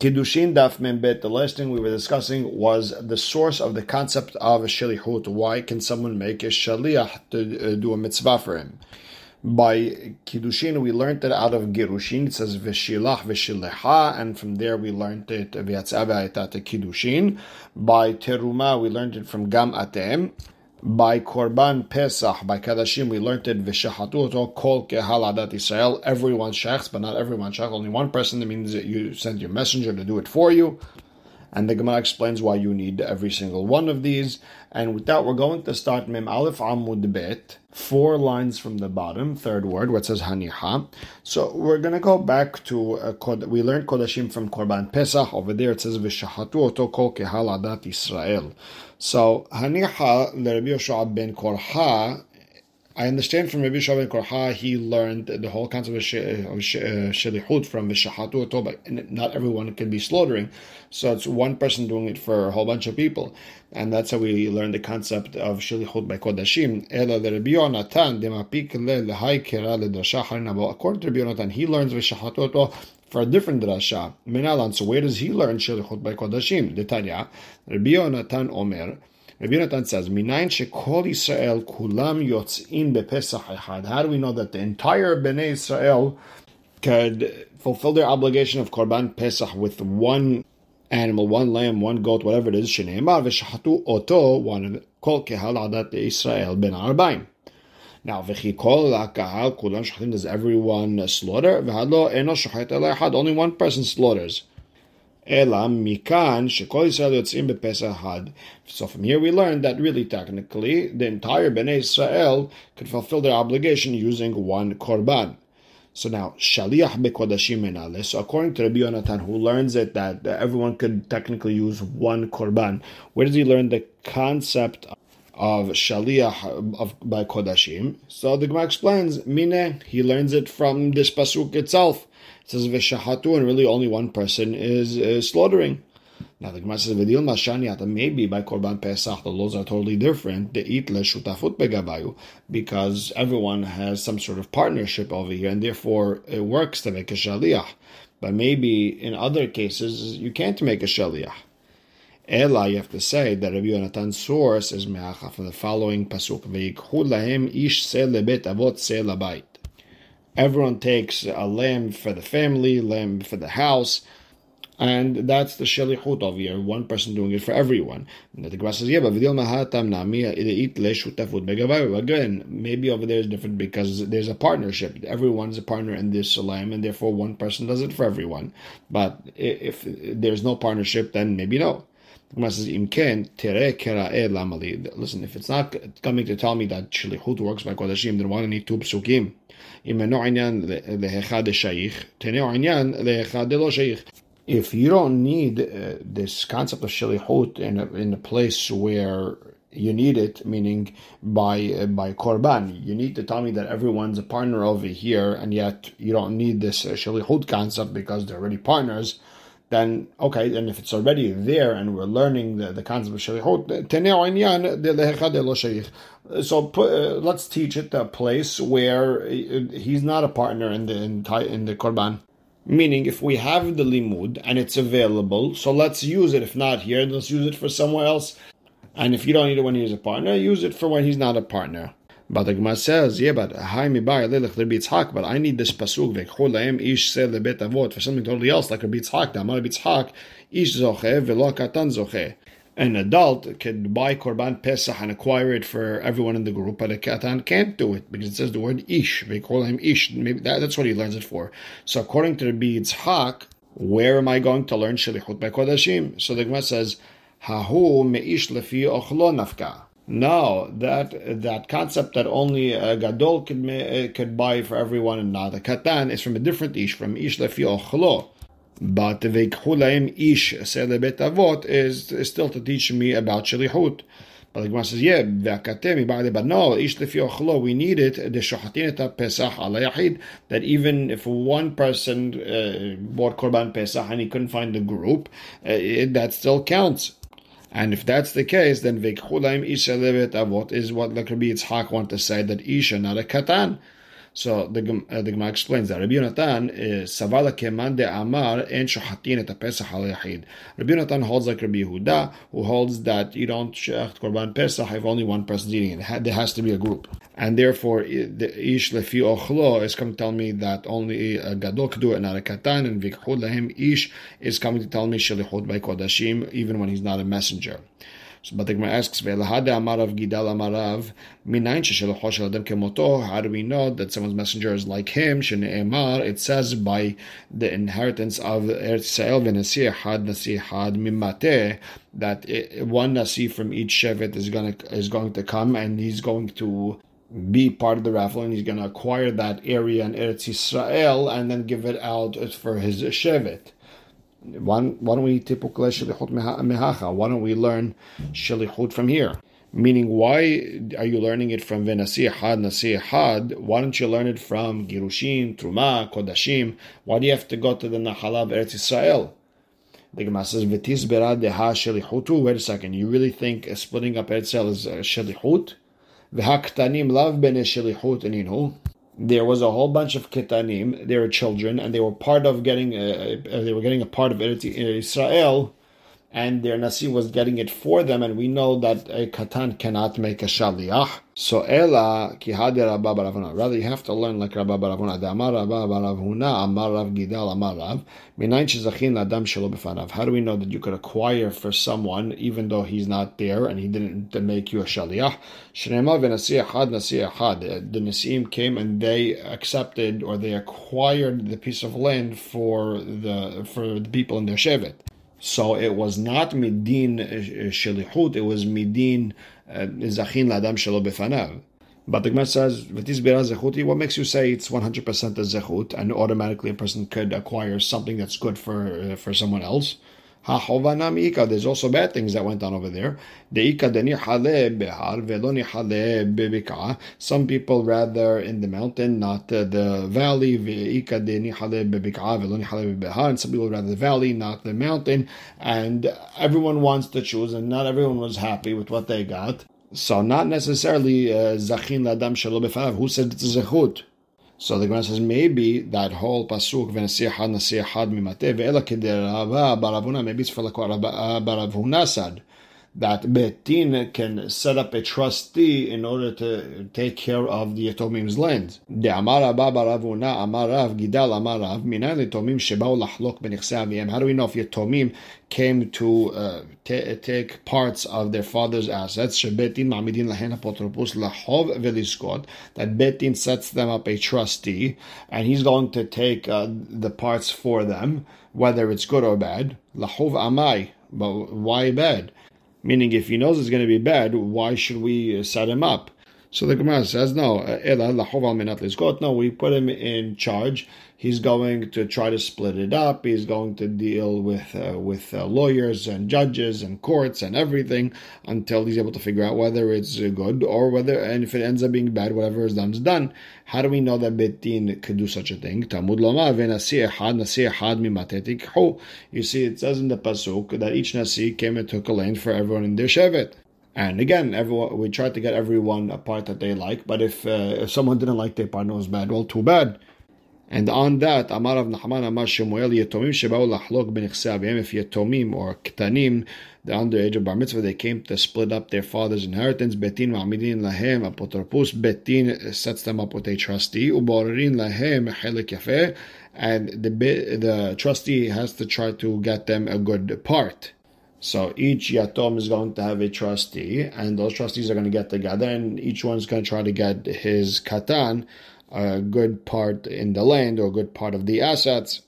Kiddushin Daf Membet, the last thing we were discussing was the source of the concept of a shalichut. Why can someone make a shaliach to uh, do a mitzvah for him? By Kiddushin, we learned it out of Girushin. It says Veshilach Veshilecha, and from there we learned it Kiddushin. By Teruma, we learned it from Gam Atem by Korban Pesach, by Kadashim, we learned it Vishahatuto Kol Kehal Adat Israel. Everyone shechs, but not everyone shechs. Only one person. That means that you send your messenger to do it for you. And the Gemara explains why you need every single one of these. And with that, we're going to start Mem Aleph Amud Bet, four lines from the bottom, third word, it says Haniha. So we're going to go back to, uh, we learned Kodashim from Korban Pesach. Over there it says Vishahatu Oto Kol Kehal Adat Israel. So Haniha Rabbi Yoshua ben Korha I understand from Rabbi Shabbat Korha, he learned the whole concept of uh, shelichut from Vishahatu but not everyone can be slaughtering. So it's one person doing it for a whole bunch of people. And that's how we learned the concept of shelichut by Kodashim. Rabbi demapik. According to Rabbi Yonatan, he learns Vishahatu for a different drasha. Menalan, so where does he learn shelichut by Kodashim? The Tanya, Rabbi Yonatan Omer, Rabbi Yonatan says, "Minayin shekol Yisrael kulam yotzin bepesach echad." How do we know that the entire Bnei Israel could fulfill their obligation of korban pesach with one animal, one lamb, one goat, whatever it is? Shneimar v'shachatu oto one kol kehal adat Israel ben arbaim. Now, v'chikol lakahal kulam shachtim. Does everyone slaughter? V'hadlo eno shachet. Only one person slaughters. Ela mikan shekol Yisrael yotzim bepesach So from here we learn that really technically the entire Bnei Israel could fulfill their obligation using one korban. So now shaliach bekodashim menale. So according to Rabbi Yonatan, who learns it that everyone could technically use one korban, where does he learn the concept? Of shaliach of by kodashim. So the Gemara explains, mine he learns it from this pasuk itself says v'shahatu, and really only one person is, is slaughtering. Now the Gemara says v'dil mashaniata. Maybe by korban pesach the laws are totally different. The it shutafut begabayu because everyone has some sort of partnership over here, and therefore it works to make a shaliach. But maybe in other cases you can't make a shaliach. Ela, you have to say that Rabbi Yonatan's source is me'acha from the following pasuk: "V'yikhu lahem ish se lebet avot se labait." Everyone takes a lamb for the family, lamb for the house, and that's the shelichut of here. One person doing it for everyone. And the Gemara says, yeah, but again, maybe over there is different because there's a partnership. Everyone's a partner in this lamb, and therefore one person does it for everyone. But if there's no partnership, then maybe no. Listen, if it's not coming to tell me that shelichut works by kodashim, then why do I need two psukim? If you don't need uh, this concept of shalichut in a, in a place where you need it, meaning by uh, by korban, you need to tell me that everyone's a partner over here, and yet you don't need this uh, shalichut concept because they're already partners then okay, and if it's already there and we're learning the, the concept of shalichut, so put, uh, let's teach it a place where he's not a partner in the in, in the korban. Meaning, if we have the limud and it's available, so let's use it. If not here, let's use it for somewhere else. And if you don't need it when he's a partner, use it for when he's not a partner. But the Gemara says, yeah, but Hai Mibai Lelech Rabbi Yitzhak, but I need this pasuk v'chol lahem ish se lebet avot for something totally else, like Rabbi Yitzhak. The Amar Rabbi Yitzhak ish zoche v'lo katan zoche. An adult could buy Korban Pesach and acquire it for everyone in the group, but a katan can't do it because it says the word ish. They call him ish. Maybe that, that's what he learns it for. So according to the Rabbi Yitzhak, where am I going to learn shalichut by kodashim? So the Gemara says, Hahu meish lefi ochlo nafka. No, that that concept that only a gadol could uh, could buy for everyone and not a katan is from a different ish, from ish lefi ochlo. But veikhu ish selebet avot is, is still to teach me about shalichut. But the Gemara says, yeah, but no, ish lefi ochlo, we need it, the shohatin pesach alayahid, that even if one person uh, bought korban pesach and he couldn't find the group, uh, it, that still counts. And if that's the case, then Vikhudaim Isha Levet Avot is what like Rabbi Yitzhak want to say that Isha, not a Katan. So the uh, the Gemara explains that Rabbi Yonatan is savala keman de amar en shohatin et pesach al. Rabbi Yonatan holds like Rabbi Yehuda, who holds that you don't shecht korban pesach if only one person eating it. There has to be a group, and therefore the ish lefi ochlo is coming to tell me that only a gadol could do it, not a katan, and vikhud lahem ish is coming to tell me shelichut by kodashim, even when he's not a messenger. So, but the Gemara asks, "Ve'lahada amarav gidal amarav minayin sheshelachosh adam kemoto." How do we know that someone's messenger is like him? Shene'emar. It says by the inheritance of Eretz Yisrael v'nasih had nasih had mimate that one nasi from each shevet is to is going to come and he's going to be part of the raffle and he's going to acquire that area in Eretz Yisrael and then give it out for his shevet. Why, why don't we shalichut mehacha? Why don't we learn shalichut from here? Meaning, why are you learning it from Venasi Had Nasi Had? Why don't you learn it from Girushin, Truma, Kodashim? Why do you have to go to the Nahala of Eretz Israel? The Gemara says, "V'tis berad deha shalichutu." Wait a second. You really think splitting up Eretz Israel is uh, shalichut? V'haktanim lav ben shalichut ininu there was a whole bunch of ketanim. They were children, and they were part of getting. A, they were getting a part of Eretz uh, Israel, and their nasi was getting it for them. And we know that a katan cannot make a shaliach. So ela ki Rabba Baravuna. Rather, you have to learn like Rabba Baravuna. Amar Rabba Baravuna, Amar Rav Gidal, Amar Rav. Minayin shezachin ladam shelo b'fanav. How do we know that you could acquire for someone even though he's not there and he didn't make you a shaliach? Shneimah v'nasi achad nasi achad. Uh, the nasim came and they accepted or they acquired the piece of land for the for the people in their shevet. So it was not midin uh, uh, shelichut, it was midin uh, zachin ladam shelo befanav. But the Gemara says, what makes you say it's 100% a zechut and automatically a person could acquire something that's good for uh, for someone else? There's also bad things that went on over there. Some people rather in the mountain, not the valley. And some people rather the valley, not the mountain. And everyone wants to choose, and not everyone was happy with what they got. So not necessarily uh, zachin ladam shelo Who said it's a zechut? So the Gemara says maybe that whole pasuk v'nasihad nasihad mimate ve'ela kederava baravuna maybe it's for like what uh, baravuna said that Betin can set up a trustee in order to take care of the Yatomim's land. The Amar Abba Baravuna Amarav Gidal Amarav Minan Yatomim Shebao Lahlok Benichse How do we know if Yatomim came to uh, t- take parts of their father's assets? Shebetin Ma'amidin Lahen Apotropos Lahov Veliskot. That Betin sets them up a trustee, and he's going to take uh, the parts for them, whether it's good or bad. Lahov Amai. But why bad? Meaning, if he knows it's going to be bad, why should we uh, set him up? So the Gemara says, no, no, we put him in charge. He's going to try to split it up. He's going to deal with uh, with uh, lawyers and judges and courts and everything until he's able to figure out whether it's good or whether, and if it ends up being bad, whatever is done is done. How do we know that Betin could do such a thing? You see, it says in the pasuk that each nasi came and took a land for everyone in their shevet. And again, everyone we tried to get everyone a part that they like. But if uh, if someone didn't like their part it was bad, well, too bad. And on that, Amar of Nahman Amar Shemuel Yetomim Shebao Lahlok Ben If Yetomim or Ktanim, the underage of Bar Mitzvah, they came to split up their father's inheritance. Betin Ma'amidin Lahem Apotropus. Betin sets them up with a trustee. Uborin Lahem Chelik Yafeh. And the, the trustee has to try to get them a good part. So each yatom is going to have a trustee, and those trustees are going to get together, and each one's going to try to get his katan, a good part in the land or a good part of the assets.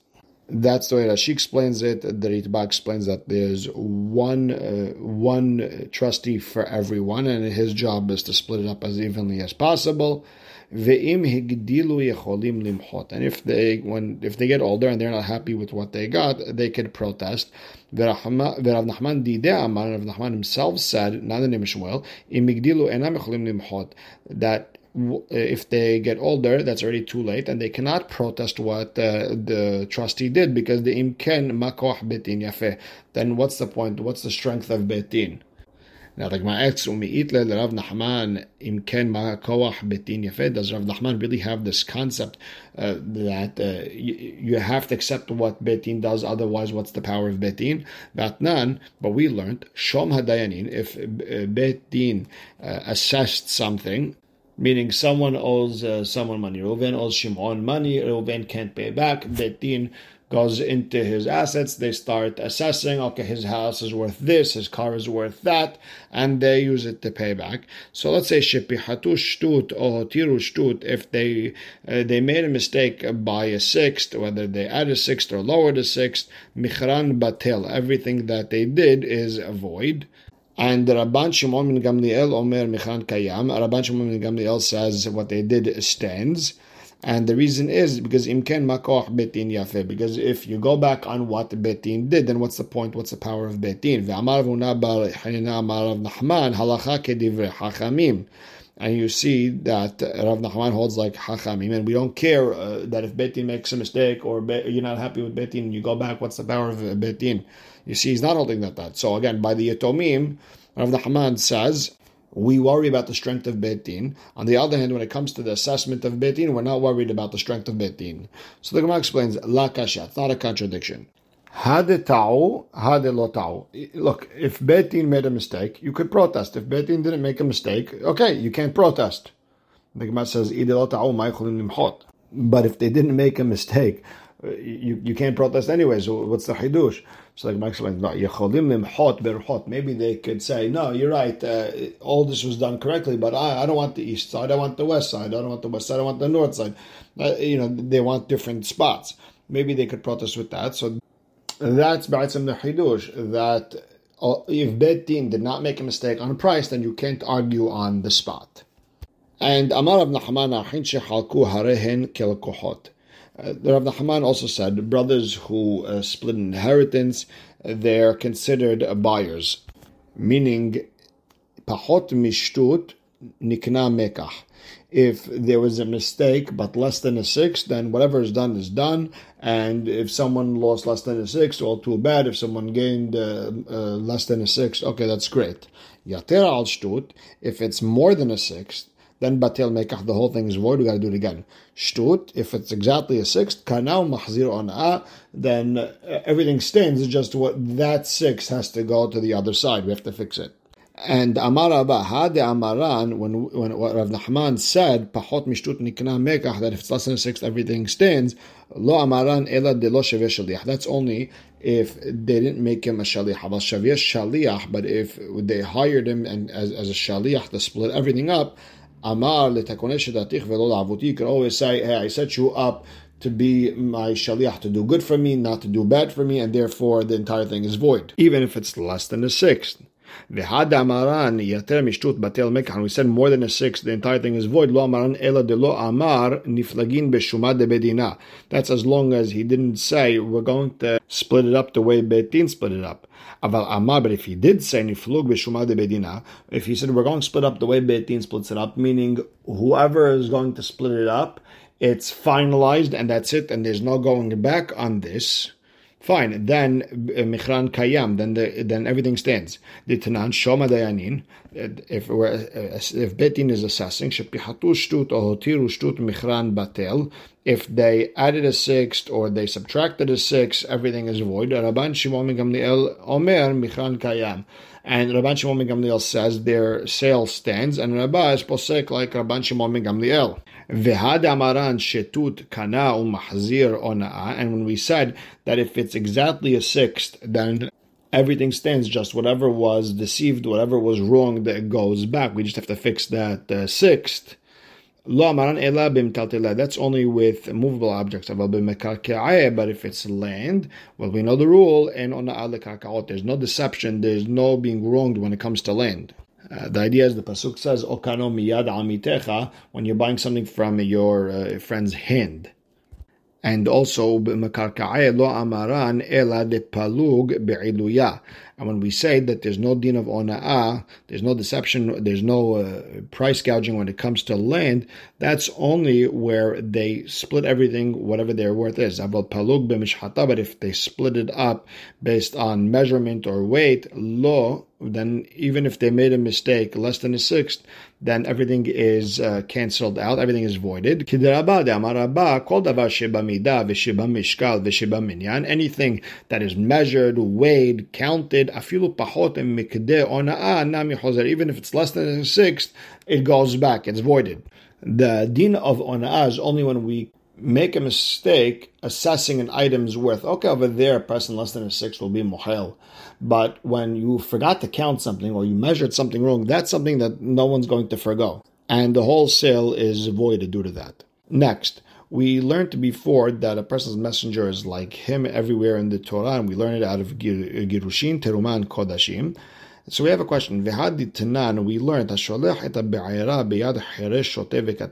That's the way that she explains it. The Ritba explains that there's one uh, one trustee for everyone, and his job is to split it up as evenly as possible. And if they when if they get older and they're not happy with what they got, they could protest. Rav Nachman Rav Nachman himself said, not the name of Shmuel, that if they get older, that's already too late, and they cannot protest what uh, the trustee did because the imken makoh betin yafe. Then what's the point? What's the strength of betin? My ex umiitle Rav Nachman imken ma'akoach betin yafed. Does Rav Nachman really have this concept uh, that uh, you, you, have to accept what betin does, otherwise, what's the power of betin? Batnan, but we learned shom hadayanin. If uh, betin uh, assessed something, meaning someone owes uh, someone money. Reuven owes Shimon money. Reuven can't pay back. Betin goes into his assets. They start assessing, okay, his house is worth this, his car is worth that, and they use it to pay back. So let's say shepihatu shtut or tiru shtut, if they uh, they made a mistake by a sixth, whether they add a sixth or lowered a sixth, michran batel, everything that they did is void. And Rabban Shimon ben Gamliel Omer Michan Kayam. Rabban Shimon ben Gamliel says what they did stands. And the reason is because imken makoch betin yafe. Because if you go back on what betin did, then what's the point? What's the power of betin? And you see that Rav Nachman holds like hachamim, and we don't care uh, that if betin makes a mistake or be, you're not happy with betin, you go back. What's the power of betin? You see, he's not holding that. That so again by the yatomim, Rav Nachman says we worry about the strength of Beit Din. On the other hand, when it comes to the assessment of Beit Din, we're not worried about the strength of Beit Din. So the Gemara explains, La kasha, it's not a contradiction. Hade ta'u, hade lo ta'u. Look, if Beit Din made a mistake, you could protest. If Beit Din didn't make a mistake, okay, you can't protest. The Gemara says, But if they didn't make a mistake, you, you can't protest anyway. So what's the hidush? So like Max explains, no, yecholim hot berhot. Maybe they could say, no, you're right. Uh, all this was done correctly, but I, I don't want the east side. I want the west side. I don't want the west side. I want the north side. Uh, you know, they want different spots. Maybe they could protest with that. So that's Ba'atzim the hidush that uh, if Bet Din did not make a mistake on price, then you can't argue on the spot. And Amar of Nahman Achin Shehalku Harehen Kelkohot. Uh, Rav Nachman also said brothers who uh, split inheritance, they're considered buyers, meaning pachot mishtut nikna mekach. If there was a mistake but less than a sixth, then whatever is done is done. And if someone lost less than a sixth, all too bad. If someone gained uh, uh, less than a sixth, okay, that's great. Yater al shtut, if it's more than a sixth, then batel mekach, the whole thing is void. We got to do it again. Shtut, if it's exactly a sixth, kanau mahzir on'a, then uh, everything stands. It's just what that sixth has to go to the other side. We have to fix it. And Amar Abba, Hade Amaran, when when what Rav Nachman said, Pachot Mishtut Nikna Mekach, that if it's less than a sixth, everything stands. Lo Amaran Ela de Lo Shaliach. That's only if they didn't make him a Shaliach. Shaliach, but if they hired him and as, as a Shaliach to split everything up, Amar velo You can always say, hey, I set you up to be my shaliach, to do good for me, not to do bad for me, and therefore the entire thing is void, even if it's less than a sixth. We said more than a sixth, the entire thing is void. Lo amaran ela de lo amar niflagin b'shuma de bedina. That's as long as he didn't say we're going to split it up the way Betin split it up. Aval Amar, but if he did say Niflug Bishuma de Bedina, if he said we're going to split up the way Betin splits it up, meaning whoever is going to split it up, it's finalized and that's it, and there's no going back on this. Fine, then uh, Michran Kayam, then the, then everything stands. The Tanan Shoma Dayanin, if we're, uh, if Betin is assessing, Shepihatu Shtut or Hotiru Shtut Michran Batel, if they added a sixth or they subtracted a sixth, everything is void. Rabban Shimon Gamliel Omer Michran Kayam. And Rabban Shimon Gamliel says their sale stands, and Rabba is posek like Rabban Shimon Gamliel. Vehad amaran shetut kana umahzir ona'a. And when we said that if it's exactly a sixth, then everything stands just whatever was deceived, whatever was wrong, that goes back. We just have to fix that uh, sixth. That's only with movable objects. But if it's land, well, we know the rule. And on the there's no deception. There's no being wronged when it comes to land. Uh, the idea is the pasuk says "Okano miyad amitecha" when you're buying something from your uh, friend's hand, and also lo amaran ela de palug be'iluya. And when we say that there's no din of ona'ah, there's no deception, there's no uh, price gouging when it comes to land, that's only where they split everything, whatever their worth is. But if they split it up based on measurement or weight, lo, then even if they made a mistake less than a sixth, then everything is uh, cancelled out, everything is voided. Anything that is measured, weighed, counted, even if it's less than a sixth, it goes back, it's voided. The din of ona'ah is only when we make a mistake assessing an item's worth. Okay, over there, a person less than a six will be mohel. But when you forgot to count something or you measured something wrong, that's something that no one's going to forgo. And the whole sale is voided due to that. Next, we learned before that a person's messenger is like him everywhere in the Torah, and we learn it out of Girushin, Teruman, Kodashim. So we have a question. V'hadi tanan, we learned,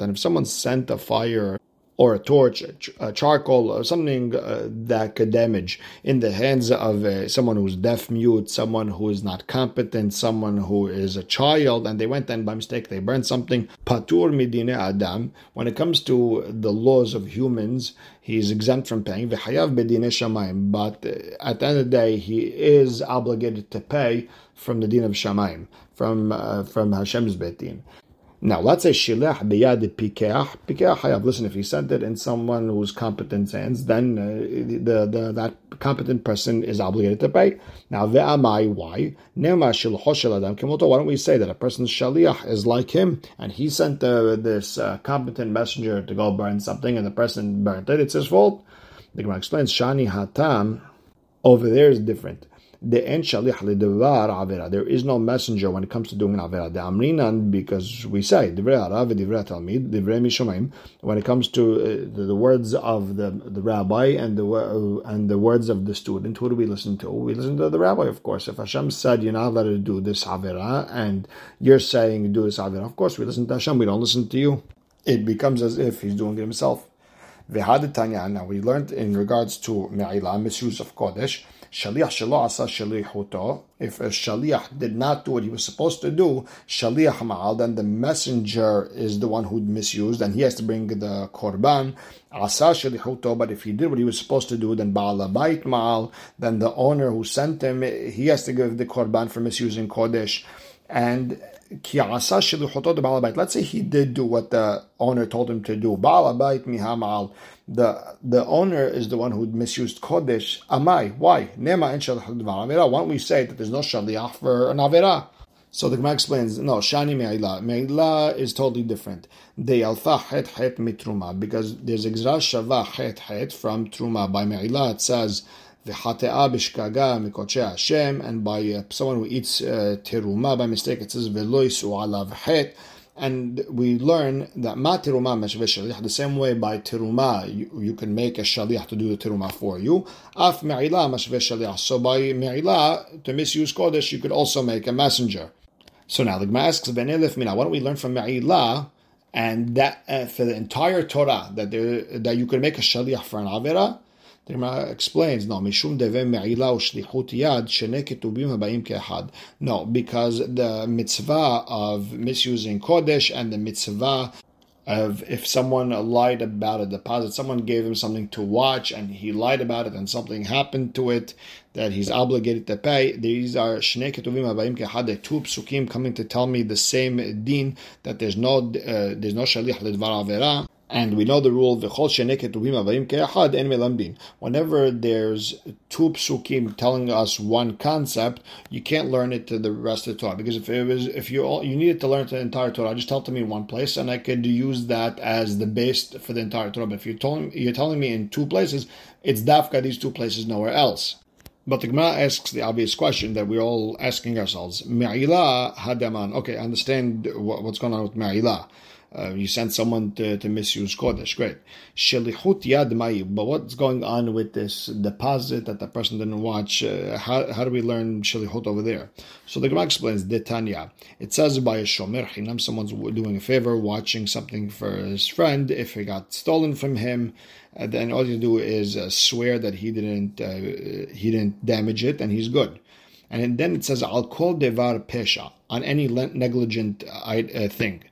If someone sent a fire or a torch, a charcoal, or something uh, that could damage in the hands of uh, someone who's deaf mute, someone who is not competent, someone who is a child, and they went and by mistake they burned something. Patur midine adam. When it comes to the laws of humans, he is exempt from paying. V'hayav bedine shamayim. But uh, at the end of the day, he is obligated to pay from the din of shamayim, from uh, from Hashem's betin. Now, let's say shilach biyad pikeach. Pikeach hayav. Listen, if he sent it in someone who's competent hands, then uh, the, the that competent person is obligated to pay. Now, ve'amai, why? Nema shilchoshel adam kemoto. Why don't we say that a person's shaliach is like him, and he sent uh, this uh, competent messenger to go burn something, and the person burnt it? It's his fault. The Gemara explains, shani hatam. Over there is different avera. There is no messenger when it comes to doing an avera. The amrinan because we say divrei harav divrei talmid divrei mishomayim. When it comes to uh, the, the, words of the the rabbi and the uh, and the words of the student, who do we listen to? We listen to the rabbi, of course. If Hashem said you're not allowed to do this avera, and you're saying do this avera, of course we listen to Hashem. We don't listen to you. It becomes as if he's doing it himself. Now we learned in regards to me'ilah, misuse of kodesh. Shaliach shelo asa shalichuto. If a shaliach did not do what he was supposed to do, shaliach ma'al, then the messenger is the one who misused, and he has to bring the korban. Asa shalichuto. But if he did what he was supposed to do, then ba'al ma'al, then the owner who sent him, he has to give the korban for misusing kodesh. And Let's say he did do what the owner told him to do. Balabait mihamal. The the owner is the one who misused kodesh. Amai. Why? Nema Why don't we say that there's no shaliach for an avera? So the Gemara explains, no, shani me'ila. Me'ila is totally different. They alfa het het mitruma because there's exra shava het het from truma. By me'ila it says v'hate'a b'shkaga mikotche Hashem, and by uh, someone who eats uh, teruma by mistake, it says v'lo yisu alav het. And we learn that ma teruma meshve the same way by teruma you, you, can make a shaliach to do the teruma for you. Af me'ila meshve So by me'ila, to misuse kodesh, you could also make a messenger. So now the Gemara asks, why don't we learn from me'ila and that uh, for the entire Torah that there, that you could make a shaliach for an avera? Gemara explains, no, mishum yad habayim. No, because the mitzvah of misusing kodesh and the mitzvah of if someone lied about a deposit, someone gave him something to watch and he lied about it and something happened to it that he's obligated to pay. These are shnei ketuvim habayim ke'ehad, two psukim coming to tell me the same din that there's no uh, there's no shalich ledvar avera. And we know the rule, whenever there's two psukim telling us one concept, you can't learn it to the rest of the Torah. Because if it was, if you all, you needed to learn the entire Torah, just tell to me in one place, and I could use that as the base for the entire Torah. But if you're telling, you're telling me in two places, it's dafka these two places, nowhere else. But the Gemara asks the obvious question that we're all asking ourselves: Me'ila hadaman. Okay, understand what's going on with Me'ila. Uh, you sent someone to, to misuse Kodesh. Great. Shelichut yad ma'i. But what's going on with this deposit that the person didn't watch? Uh, how, how do we learn Shelichut over there? So the Gemara explains, Detanya. It says by a shomer chinam, someone's doing a favor, watching something for his friend. If it got stolen from him, uh, then all you do is uh, swear that he didn't uh, he didn't damage it, and he's good. And then it says, I'll call devar pesha, on any negligent uh, thing.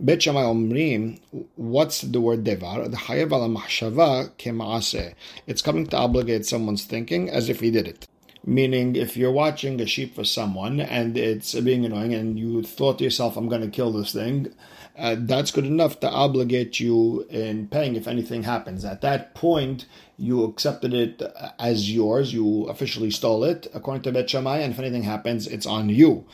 Omrim, what's the word devar? The chayav ala mahshava kemaase. It's coming to obligate someone's thinking as if he did it. Meaning, if you're watching a sheep for someone and it's being annoying and you thought to yourself, I'm going to kill this thing, uh, that's good enough to obligate you in paying if anything happens. At that point, you accepted it as yours, you officially stole it, according to Bet Shammai, and if anything happens, it's on you.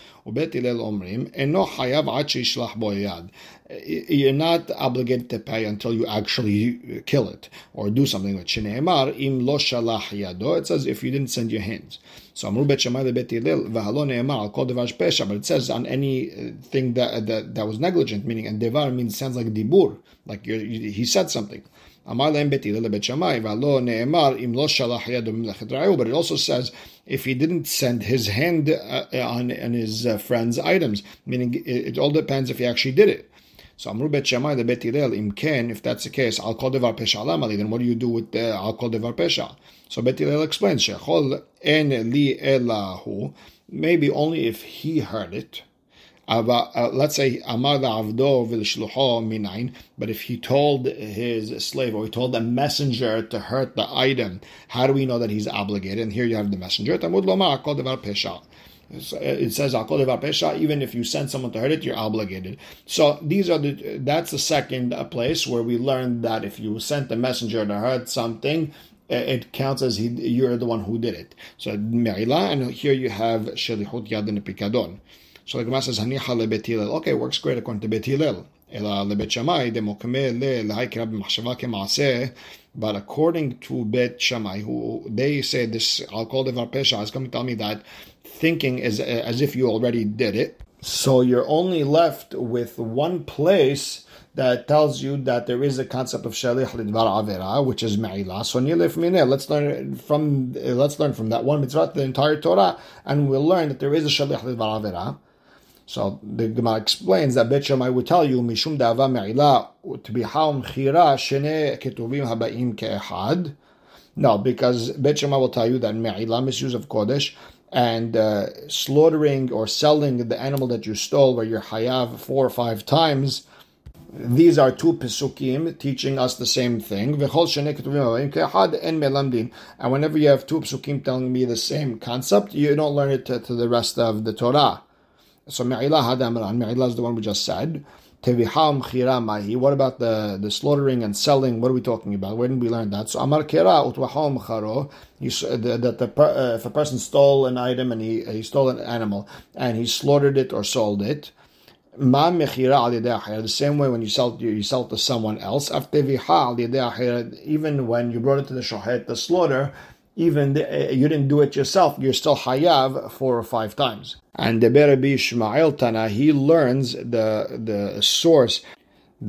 You're not obligated to pay until you actually kill it or do something with yado. It says if you didn't send your hands. So but it says on anything uh, that, uh, that that was negligent, meaning and devar means sounds like dibur, like he said something. Amar lehem bet Hillel bet v'halo ne'emar im lo shalah yado b'mlechet But it also says if he didn't send his hand uh, on on his uh, friend's items, meaning it, it all depends if he actually did it. So Amru Bet Shammai the Bet Hillel im ken, if that's the case, al kol devar pesha alamali, then what do you do with the al kol devar pesha? So Bet Hillel explains, shechol en li elahu, maybe only if he heard it. Uh, let's say Amar Avdo v'lishlucho minayin, but if he told his slave or he told the messenger to hurt the item, how do we know that he's obligated? And here you have the messenger. Tamud lomar kol devar pesha. Uh, it says. Even if you send someone to hurt it, you're obligated. So these are the. That's the second uh, place where we learned that if you sent a messenger to hurt something, uh, it counts as he, you're the one who did it. So me'ila, and here you have shelichut yadin pikadon. So the Gemara says, Hanicha lebet Hillel. Okay, works great according to Bet Hillel. Ela lebet Shammai, demokame le lehaikra b'machshava kemaaseh. But according to Bet Shammai, who they say this I'll call the Varpesha is coming to tell me that thinking is as if you already did it. So you're only left with one place that tells you that there is a concept of shalich lidvar avera, which is Meila. So nilif mineh. Let's learn from let's learn from that one mitzvah the entire Torah, and we'll learn that there is a shalich lidvar avera. So the Gemara explains that Bet Shammai would tell you mishum da'ava me'ila haum chira shene ketuvim habaim ke'ehad. No, because Bet Shammai will tell you that me'ila misuse of kodesh and uh, slaughtering or selling the animal that you stole where you're hayav four or five times, these are two pesukim teaching us the same thing. And whenever you have two pesukim telling me the same concept, you don't learn it to, to the rest of the Torah. So Me'ilah Hadamran, Me'ilah is the one we just said. Teviham chira mahi. What about the, the slaughtering and selling? What are we talking about? Where did we learn that? So Amar kira utwahom charo. That the uh, if a person stole an item and he he stole an animal and he slaughtered it or sold it. Ma The same way when you sell you sell to someone else. Even when you brought it to the shohet, the slaughter, even the, uh, you didn't do it yourself, you're still hayav four or five times. And the Berabi Ishmael Tana, he learns the the source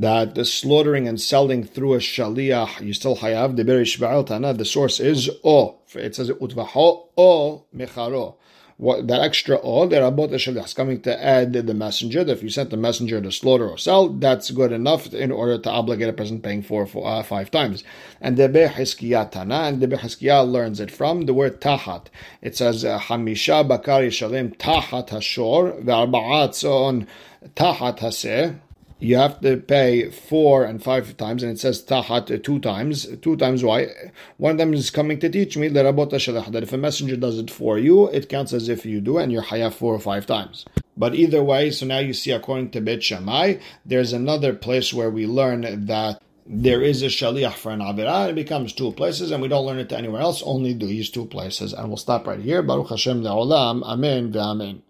that the slaughtering and selling through a shaliach, you still hayav. The Berabi Ishmael Tana, the source is o. It says utvaho o mecharo what that extra or the rabot is coming to add the messenger. That if you sent the messenger to slaughter or sell, that's good enough in order to obligate a person paying four, four uh, five times. And the Beheskiyatana and the Beheskiya learns it from the word tahat. It says uh, hamisha bakari shalim tahat hashor ve'arba'at tahat haseh you have to pay four and five times, and it says tahat two times. Two times why? One of them is coming to teach me that if a messenger does it for you, it counts as if you do, and you're hayaf four or five times. But either way, so now you see, according to Bet Shammai, there's another place where we learn that there is a shaliach for an avira, it becomes two places, and we don't learn it anywhere else, only these two places. And we'll stop right here. Baruch Hashem le'olam, amen ve'amen.